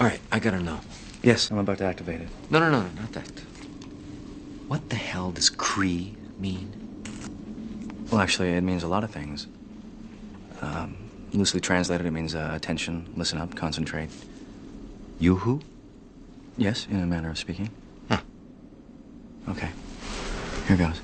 All right, I gotta know. Yes, I'm about to activate it. No, no, no, no, not that. What the hell does Kree mean? Well, actually, it means a lot of things. Um, loosely translated, it means uh, attention, listen up, concentrate. You who? Yes, in a manner of speaking. Huh. Okay. Here goes.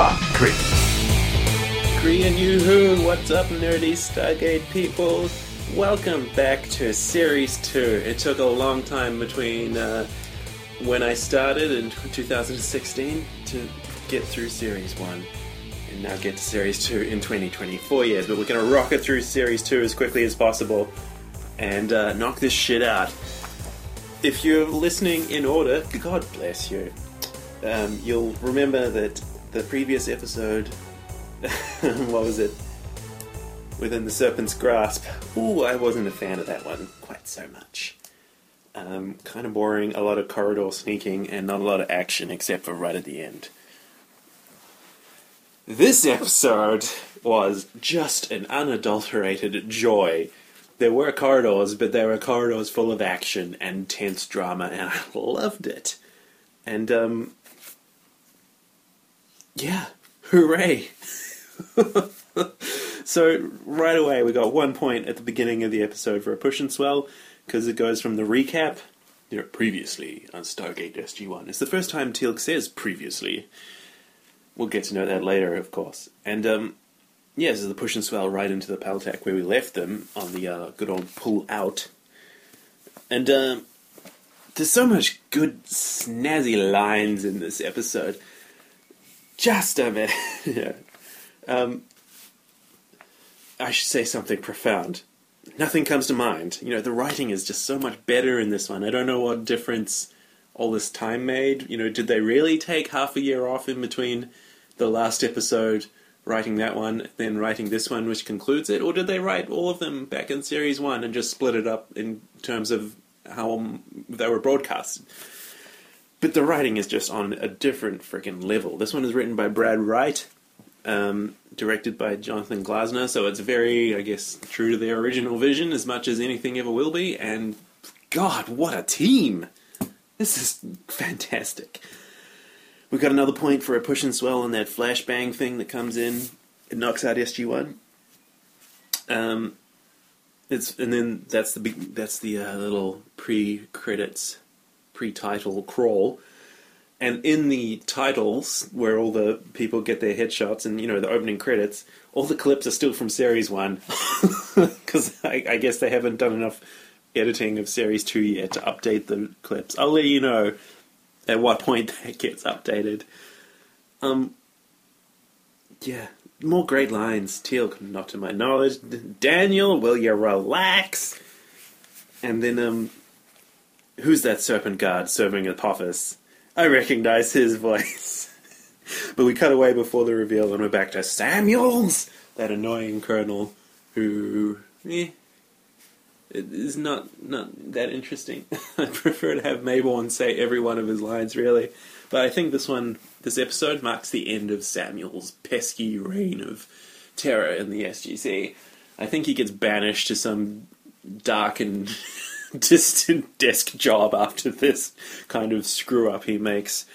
Goodbye, Kree. Korean Yoo-Hoo, what's up nerdy Stargate people? Welcome back to Series 2. It took a long time between uh, when I started in 2016 to get through Series 1 and now get to Series 2 in 2024 years. But we're going to rocket through Series 2 as quickly as possible and uh, knock this shit out. If you're listening in order, God bless you. Um, you'll remember that the previous episode what was it? Within the Serpent's Grasp. Ooh, I wasn't a fan of that one quite so much. Um, kind of boring, a lot of corridor sneaking, and not a lot of action except for right at the end. This episode was just an unadulterated joy. There were corridors, but there were corridors full of action and tense drama, and I loved it. And, um, yeah, hooray! so right away we got one point at the beginning of the episode for a push and swell because it goes from the recap previously on Stargate SG-1. It's the first time Teal'c says previously. We'll get to know that later, of course. And um, yeah, this is the push and swell right into the Paltec where we left them on the uh, good old pull out. And um, there's so much good snazzy lines in this episode. Just a minute. yeah. Um, I should say something profound. Nothing comes to mind. You know, the writing is just so much better in this one. I don't know what difference all this time made. You know, did they really take half a year off in between the last episode, writing that one, then writing this one, which concludes it? Or did they write all of them back in series one and just split it up in terms of how they were broadcasted? But the writing is just on a different freaking level. This one is written by Brad Wright, um, directed by Jonathan Glassner, so it's very, I guess, true to their original vision as much as anything ever will be. And God, what a team! This is fantastic. We've got another point for a push and swell on that flashbang thing that comes in. It knocks out SG One. Um, it's and then that's the big that's the uh, little pre credits pre title crawl. And in the titles where all the people get their headshots and you know the opening credits all the clips are still from series one. Because I, I, guess they haven't done enough editing of series two yet to update the clips. I'll let you know at what point that gets updated. Um yeah more great lines. Teal'c not to my knowledge. Daniel will you relax? And then um who's that serpent guard serving Apophis I recognize his voice. but we cut away before the reveal and we're back to Samuels, that annoying colonel who eh, is not not that interesting. I prefer to have Maybourne say every one of his lines really. But I think this one this episode marks the end of Samuel's pesky reign of terror in the SGC. I think he gets banished to some dark and distant desk job after this kind of screw up he makes.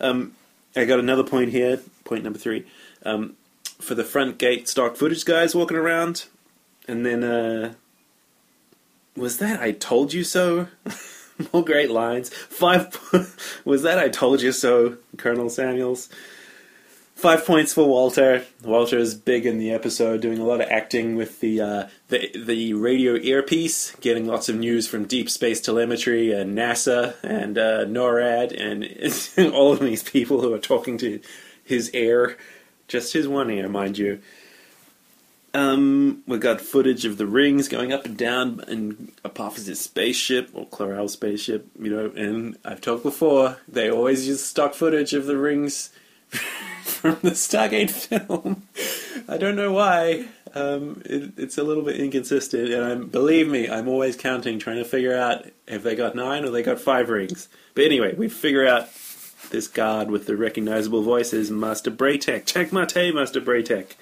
Um, I got another point here, point number three. Um, for the front gate stock footage guys walking around, and then uh, was that I told you so? More great lines. Five was that I told you so, Colonel Samuels. Five points for Walter. Walter is big in the episode, doing a lot of acting with the uh, the the radio earpiece, getting lots of news from deep space telemetry and NASA and uh, NORAD and all of these people who are talking to his ear, just his one ear, mind you. Um, we got footage of the rings going up and down in Apophis' spaceship or Klorel's spaceship, you know. And I've talked before; they always use stock footage of the rings from the Stargate film. I don't know why. Um, it, it's a little bit inconsistent, and I'm believe me, I'm always counting, trying to figure out if they got nine or they got five rings. But anyway, we figure out this guard with the recognizable voices, Master Bra'tac. Checkmate, Master Bra'tac.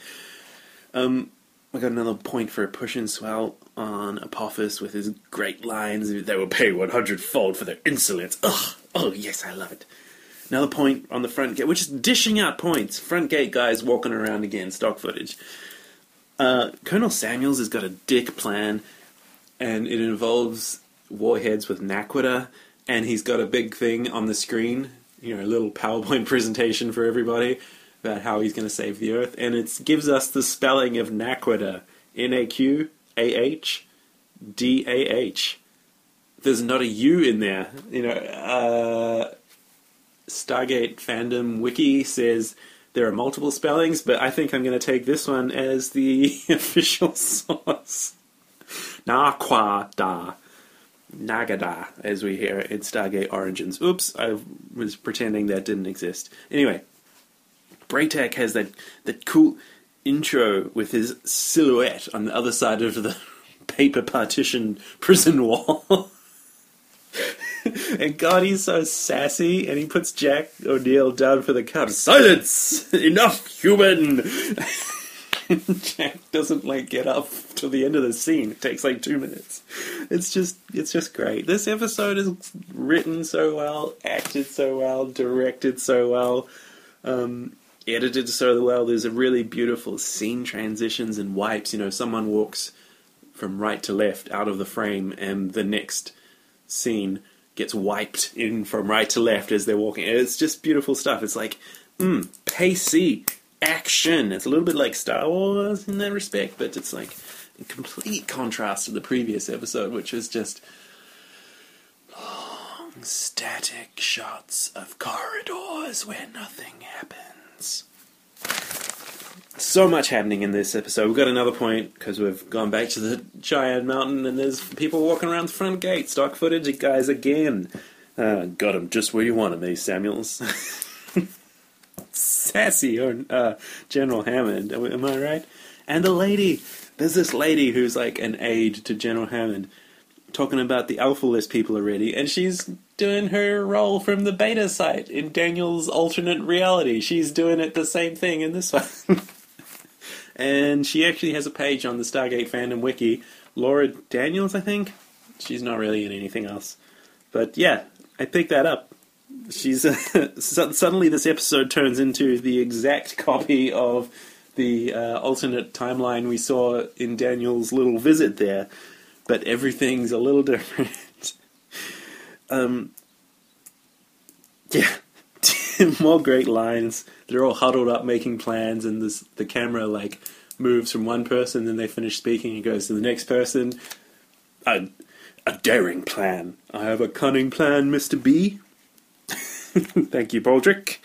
Um, we got another point for a push and swell on Apophis with his great lines. They will pay 100 fold for their insolence. Ugh! Oh, yes, I love it. Another point on the front gate, which is dishing out points. Front gate guys walking around again, stock footage. Uh, Colonel Samuels has got a dick plan, and it involves warheads with naquadah, and he's got a big thing on the screen, you know, a little PowerPoint presentation for everybody about how he's going to save the Earth, and it gives us the spelling of naquadah N A Q A H D A H. There's not a U in there, you know. Uh, Stargate fandom wiki says there are multiple spellings, but I think I'm going to take this one as the official source. Naquada. Nagada, as we hear it in Stargate Origins. Oops, I was pretending that didn't exist. Anyway, Bra'tac has that, that cool intro with his silhouette on the other side of the paper partition prison wall. and God, he's so sassy, and he puts Jack O'Neill down for the count. Silence! Enough, human! Jack doesn't like get up till the end of the scene. It takes like two minutes. It's just, it's just great. This episode is written so well, acted so well, directed so well, um, edited so well. There's a really beautiful scene transitions and wipes. You know, someone walks from right to left out of the frame, and the next scene gets wiped in from right to left as they're walking. It's just beautiful stuff. It's like, mm, pacey action. It's a little bit like Star Wars in that respect, but it's like in complete contrast to the previous episode, which is just long, static shots of corridors where nothing happens. So much happening in this episode. We've got another point because we've gone back to the giant mountain and there's people walking around the front gate. Stock footage, guys, again. Uh, got him just where you want wanted me, Samuels. Sassy or uh, General Hammond, am I right? And the lady, there's this lady who's like an aide to General Hammond, talking about the Alpha List people already, and she's doing her role from the beta site in Daniel's alternate reality. She's doing it the same thing in this one. and she actually has a page on the Stargate fandom wiki. Laura Daniels, I think. She's not really in anything else. But yeah, I picked that up. She's uh, suddenly this episode turns into the exact copy of the uh, alternate timeline we saw in Daniel's little visit there, but everything's a little different. um, yeah, more great lines. They're all huddled up making plans, and this the camera like moves from one person, then they finish speaking, and goes to the next person. A, a daring plan. I have a cunning plan, Mister B. Thank you, Baldrick.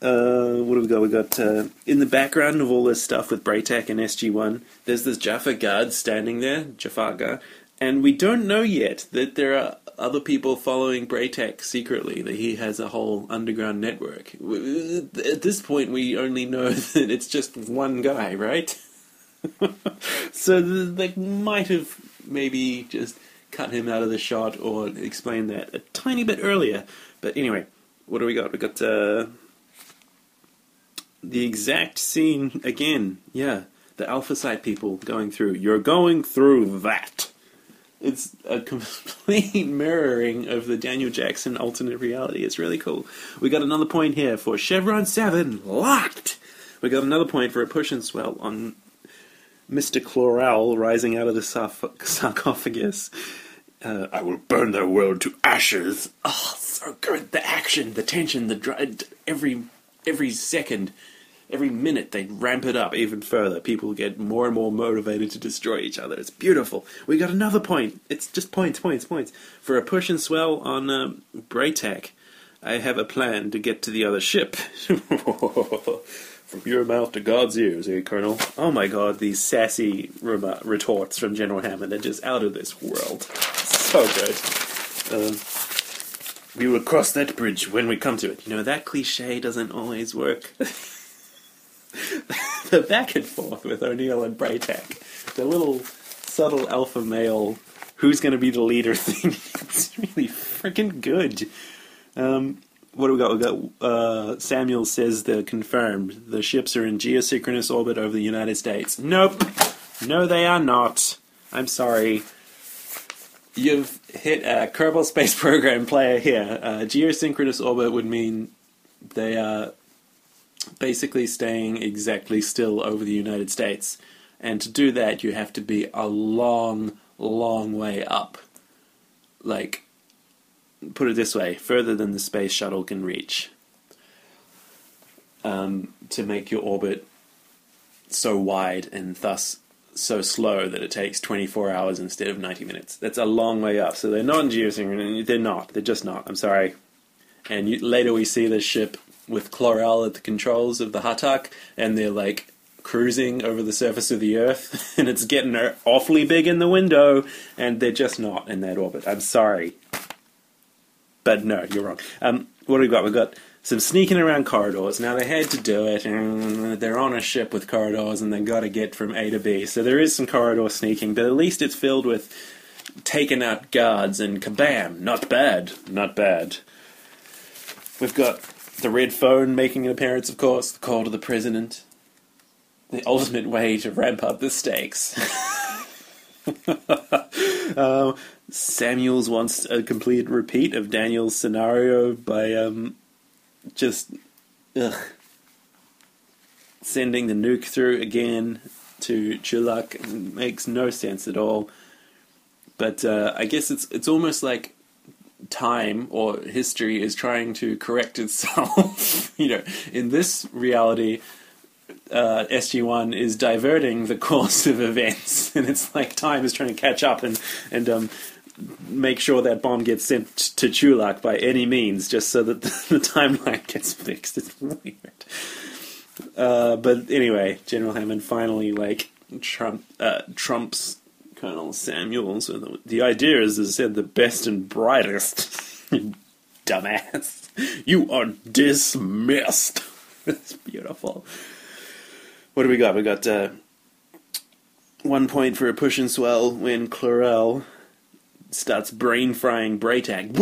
Uh, what have we got? We got uh, in the background of all this stuff with Bra'tac and SG1. There's this Jaffa guard standing there, Jaffaga, and we don't know yet that there are other people following Bra'tac secretly. That he has a whole underground network. At this point, we only know that it's just one guy, right? so they might have maybe just cut him out of the shot or explained that a tiny bit earlier. But anyway, what do we got? We got uh, the exact scene again. Yeah, the Alpha Site people going through. You're going through that. It's a complete mirroring of the Daniel Jackson alternate reality. It's really cool. We got another point here for Chevron 7 locked. We got another point for a push and swell on Mr. Klorel rising out of the sarf- sarcophagus. Uh, I will burn their world to ashes. Oh, so good. The action, the tension, the every every second, every minute they ramp it up even further. People get more and more motivated to destroy each other. It's beautiful. We got another point. It's just points, points, points for a push and swell on um, Bra'tac. I have a plan to get to the other ship. From your mouth to God's ears, eh, Colonel? Oh my god, these sassy retorts from General Hammond are just out of this world. So good. Um, we will cross that bridge when we come to it. You know, that cliche doesn't always work. the back and forth with O'Neill and Bra'tac. The little subtle alpha male, who's going to be the leader thing. it's really freaking good. Um, what do we got? We got uh, Samuel says they're confirmed. The ships are in geosynchronous orbit over the United States. Nope. No, they are not. I'm sorry. You've hit a Kerbal Space Program player here. Uh, geosynchronous orbit would mean they are basically staying exactly still over the United States. And to do that, you have to be a long, long way up. Like, put it this way further than the space shuttle can reach. Um, to make your orbit so wide and thus so slow that it takes 24 hours instead of 90 minutes. That's a long way up. So they're not in geosynchronous. They're not. They're just not. I'm sorry. And you, later we see this ship with Klorel at the controls of the Ha'tak, and they're like cruising over the surface of the Earth, and it's getting awfully big in the window, and they're just not in that orbit. I'm sorry. But no, you're wrong. Um, what do we got? We've got some sneaking around corridors. Now they had to do it, and they're on a ship with corridors, and they've got to get from A to B. So there is some corridor sneaking, but at least it's filled with taken out guards and kabam! Not bad, not bad. We've got the red phone making an appearance, of course. The call to the president. The ultimate way to ramp up the stakes. uh, Samuels wants a complete repeat of Daniel's scenario by um, just ugh, sending the nuke through again to Chulak makes no sense at all. But uh, I guess it's it's almost like time or history is trying to correct itself. you know, in this reality, uh, SG1 is diverting the course of events, and it's like time is trying to catch up and and um, make sure that bomb gets sent to Chulak by any means, just so that the, the timeline gets fixed. It's weird. Uh, but anyway, General Hammond finally like Trump uh, trumps Colonel Samuels. So the, idea is, as I said, the best and brightest. Dumbass, you are dismissed. it's beautiful. What do we got? We got uh, one point for a push and swell when Klorel starts brain frying Bra'tac.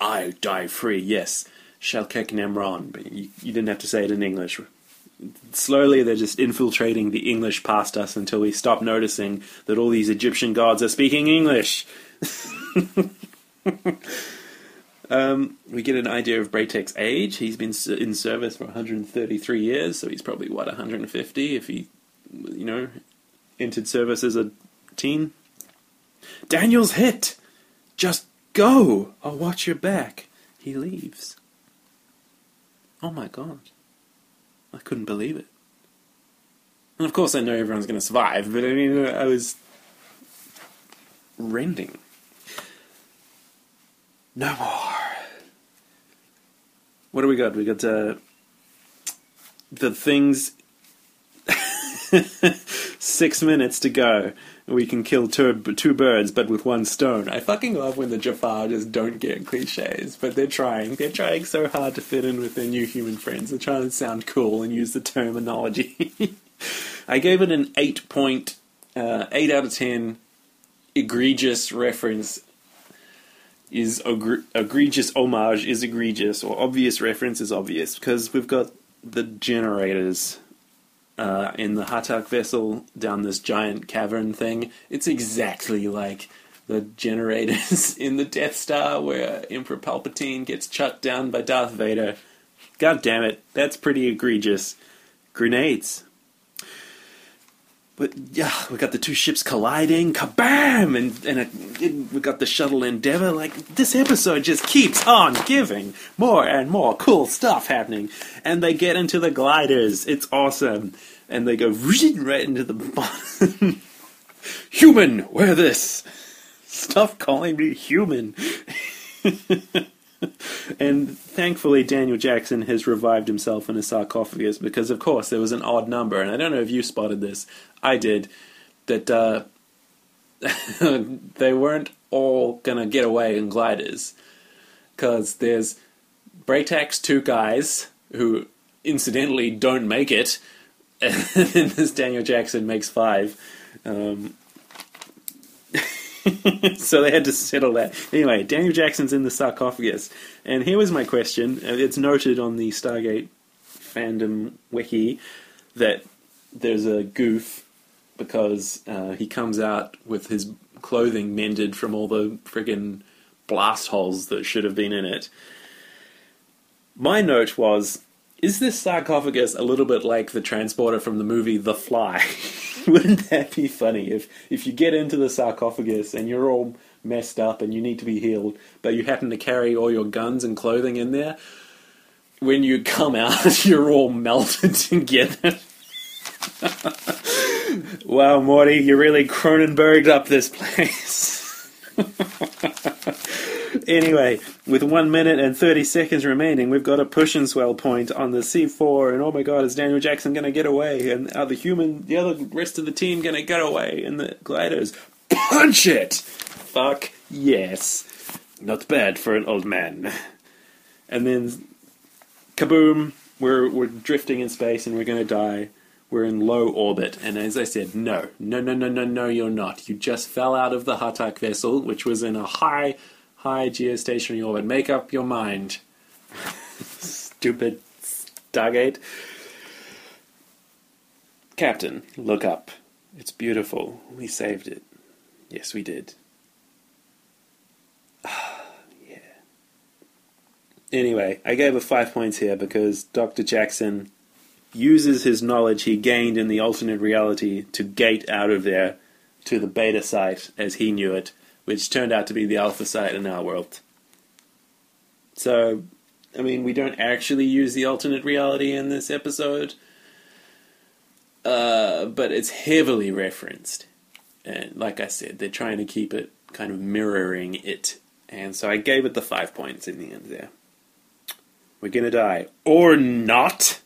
I die free. Yes, Shal kek nem ron. But you, you didn't have to say it in English. Slowly, they're just infiltrating the English past us until we stop noticing that all these Egyptian gods are speaking English. um, we get an idea of Bra'tac's age. He's been in service for 133 years, so he's probably what 150 if he, you know, entered service as a teen. Daniel's hit. Just go. I'll watch your back. He leaves. Oh my god. I couldn't believe it. And of course, I know everyone's going to survive, but I mean, I was rending. No more. What do we got? We got uh, the things. Six minutes to go. We can kill two, two birds, but with one stone. I fucking love when the Jaffa just don't get cliches, but they're trying. They're trying so hard to fit in with their new human friends. They're trying to sound cool and use the terminology. I gave it an 8 point, uh, 8 out of 10 egregious reference is egre- egregious homage is egregious or obvious reference is obvious because we've got the generators uh, in the Ha'tak vessel down this giant cavern thing. It's exactly like the generators in the Death Star where Emperor Palpatine gets chucked down by Darth Vader. God damn it, that's pretty egregious. Grenades. But yeah, we got the two ships colliding, kabam, and and a, we got the shuttle Endeavour. Like this episode just keeps on giving more and more cool stuff happening, and they get into the gliders. It's awesome, and they go right into the bottom. human, wear this. Stop calling me human. and thankfully, Daniel Jackson has revived himself in a sarcophagus because, of course, there was an odd number, and I don't know if you spotted this. I did. That uh, they weren't all gonna get away in gliders, because there's Bra'tac's two guys who incidentally don't make it. And then this Daniel Jackson makes five. Um, so they had to settle that. Anyway, Daniel Jackson's in the sarcophagus. And here was my question. Uh, It's noted on the Stargate fandom wiki that there's a goof because uh, he comes out with his clothing mended from all the friggin' blast holes that should have been in it. My note was Is this sarcophagus a little bit like the transporter from the movie The Fly? Wouldn't that be funny if, if you get into the sarcophagus and you're all messed up and you need to be healed, but you happen to carry all your guns and clothing in there? When you come out, you're all melted together. wow, Morty, you really Cronenberged up this place. Anyway, with one minute and 30 seconds remaining, we've got a push and swell point on the C4, and oh my god, is Daniel Jackson going to get away? And are the human, the other rest of the team going to get away? And the gliders, punch it! Fuck yes. Not bad for an old man. And then, kaboom, we're, we're drifting in space and we're going to die. We're in low orbit, and as I said, no, no, no, no, no, no, you're not. You just fell out of the Ha'tak vessel, which was in a high, high geostationary orbit. Make up your mind. Stupid Stargate. Captain, look up. It's beautiful. We saved it. Yes, we did. yeah. Anyway, I gave a five points here because Dr. Jackson uses his knowledge he gained in the alternate reality to gate out of there to the beta site as he knew it, which turned out to be the alpha site in our world. So, I mean, we don't actually use the alternate reality in this episode, uh, but it's heavily referenced. And like I said, they're trying to keep it kind of mirroring it. And so I gave it the five points in the end there. We're gonna die. Or not!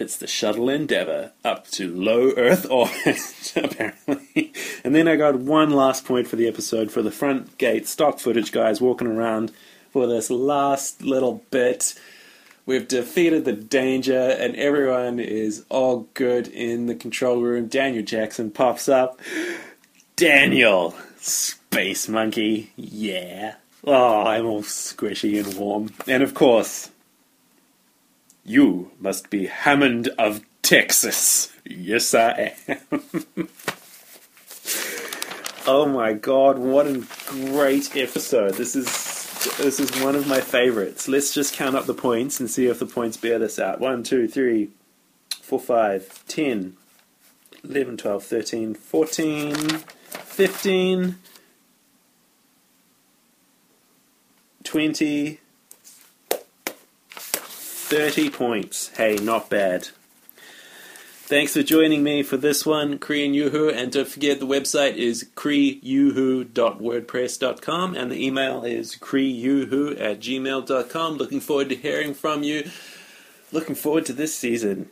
It's the shuttle Endeavour up to low Earth orbit, apparently. And then I got one last point for the episode for the front gate stock footage guys walking around for this last little bit. We've defeated the danger, and everyone is all good in the control room. Daniel Jackson pops up. Daniel, space monkey, yeah. Oh, I'm all squishy and warm. And of course, you must be Hammond of Texas. Yes, I am. oh my god, what a great episode. This is this is one of my favorites. Let's just count up the points and see if the points bear this out. 1, 2, 3, 4, 5, 10, 11, 12, 13, 14, 15, 20, 30 points. Hey, not bad. Thanks for joining me for this one, Korean Yuhu, and don't forget the website is kreyuhu.wordpress.com and the email is kreyuhu at gmail.com. Looking forward to hearing from you. Looking forward to this season.